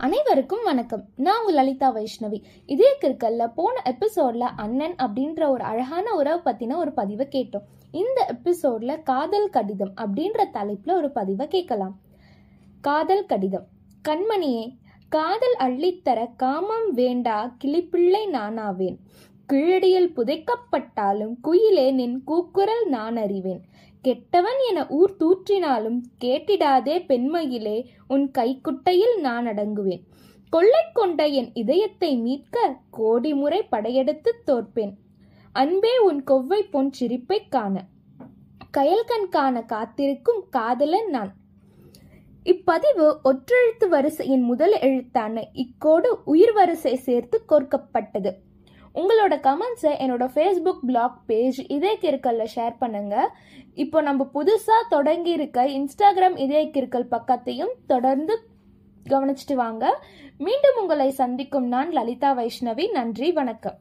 அனைவருக்கும் வணக்கம். நான் உங்கள் லலிதா வைஷ்ணவி. இதே கிற்கல்ல போன எபிசோட்ல அண்ணன் அப்படின்ற ஒரு அழகான உறவு பத்தின ஒரு பதிவை கேட்டோம். இந்த எபிசோட்ல காதல் கடிதம் அப்படின்ற தலைப்புல ஒரு பதிவை கேட்கலாம். காதல் கடிதம். கண்மணியே காதல் அள்ளித்தர காமம் வேண்டா கிளிப்பிள்ளை நானாவேன். கீழடியில் புதைக்கப்பட்டாலும் குயிலே நின் கூக்குரல் நான் அறிவேன். கெட்டவன் என ஊர் தூற்றினாலும் கேட்டிடாதே பெண்மையிலே உன் கைக்குட்டையில் நான் அடங்குவேன். கொள்ளை கொண்ட என் இதயத்தை மீட்க கோடி முறை படையெடுத்து தோற்பேன். அன்பே உன் கொவ்வை பொன் சிரிப்பைக் காண. கயல்கண் காண காத்திருக்கும் காதலன் நான். இப்பதிவு ஒற்றெழுத்து வரிசையின் முதல் எழுத்தான இக்கோடு உயிர் வரிசை சேர்த்து கோர்க்கப்பட்டது. உங்களோட கமெண்ட்ஸை என்னோட ஃபேஸ்புக் பிளாக் பேஜ் இதே கிறுக்கல்ல ஷேர் பண்ணுங்க. இப்போ நம்ம புதுசாக தொடங்கி இருக்க இன்ஸ்டாகிராம் இதே கிறுக்கல் பக்கத்தையும் தொடர்ந்து கவனிச்சிட்டு வாங்க. மீண்டும் உங்களை சந்திக்கும் நான் லலிதா வைஷ்ணவி. நன்றி வணக்கம்.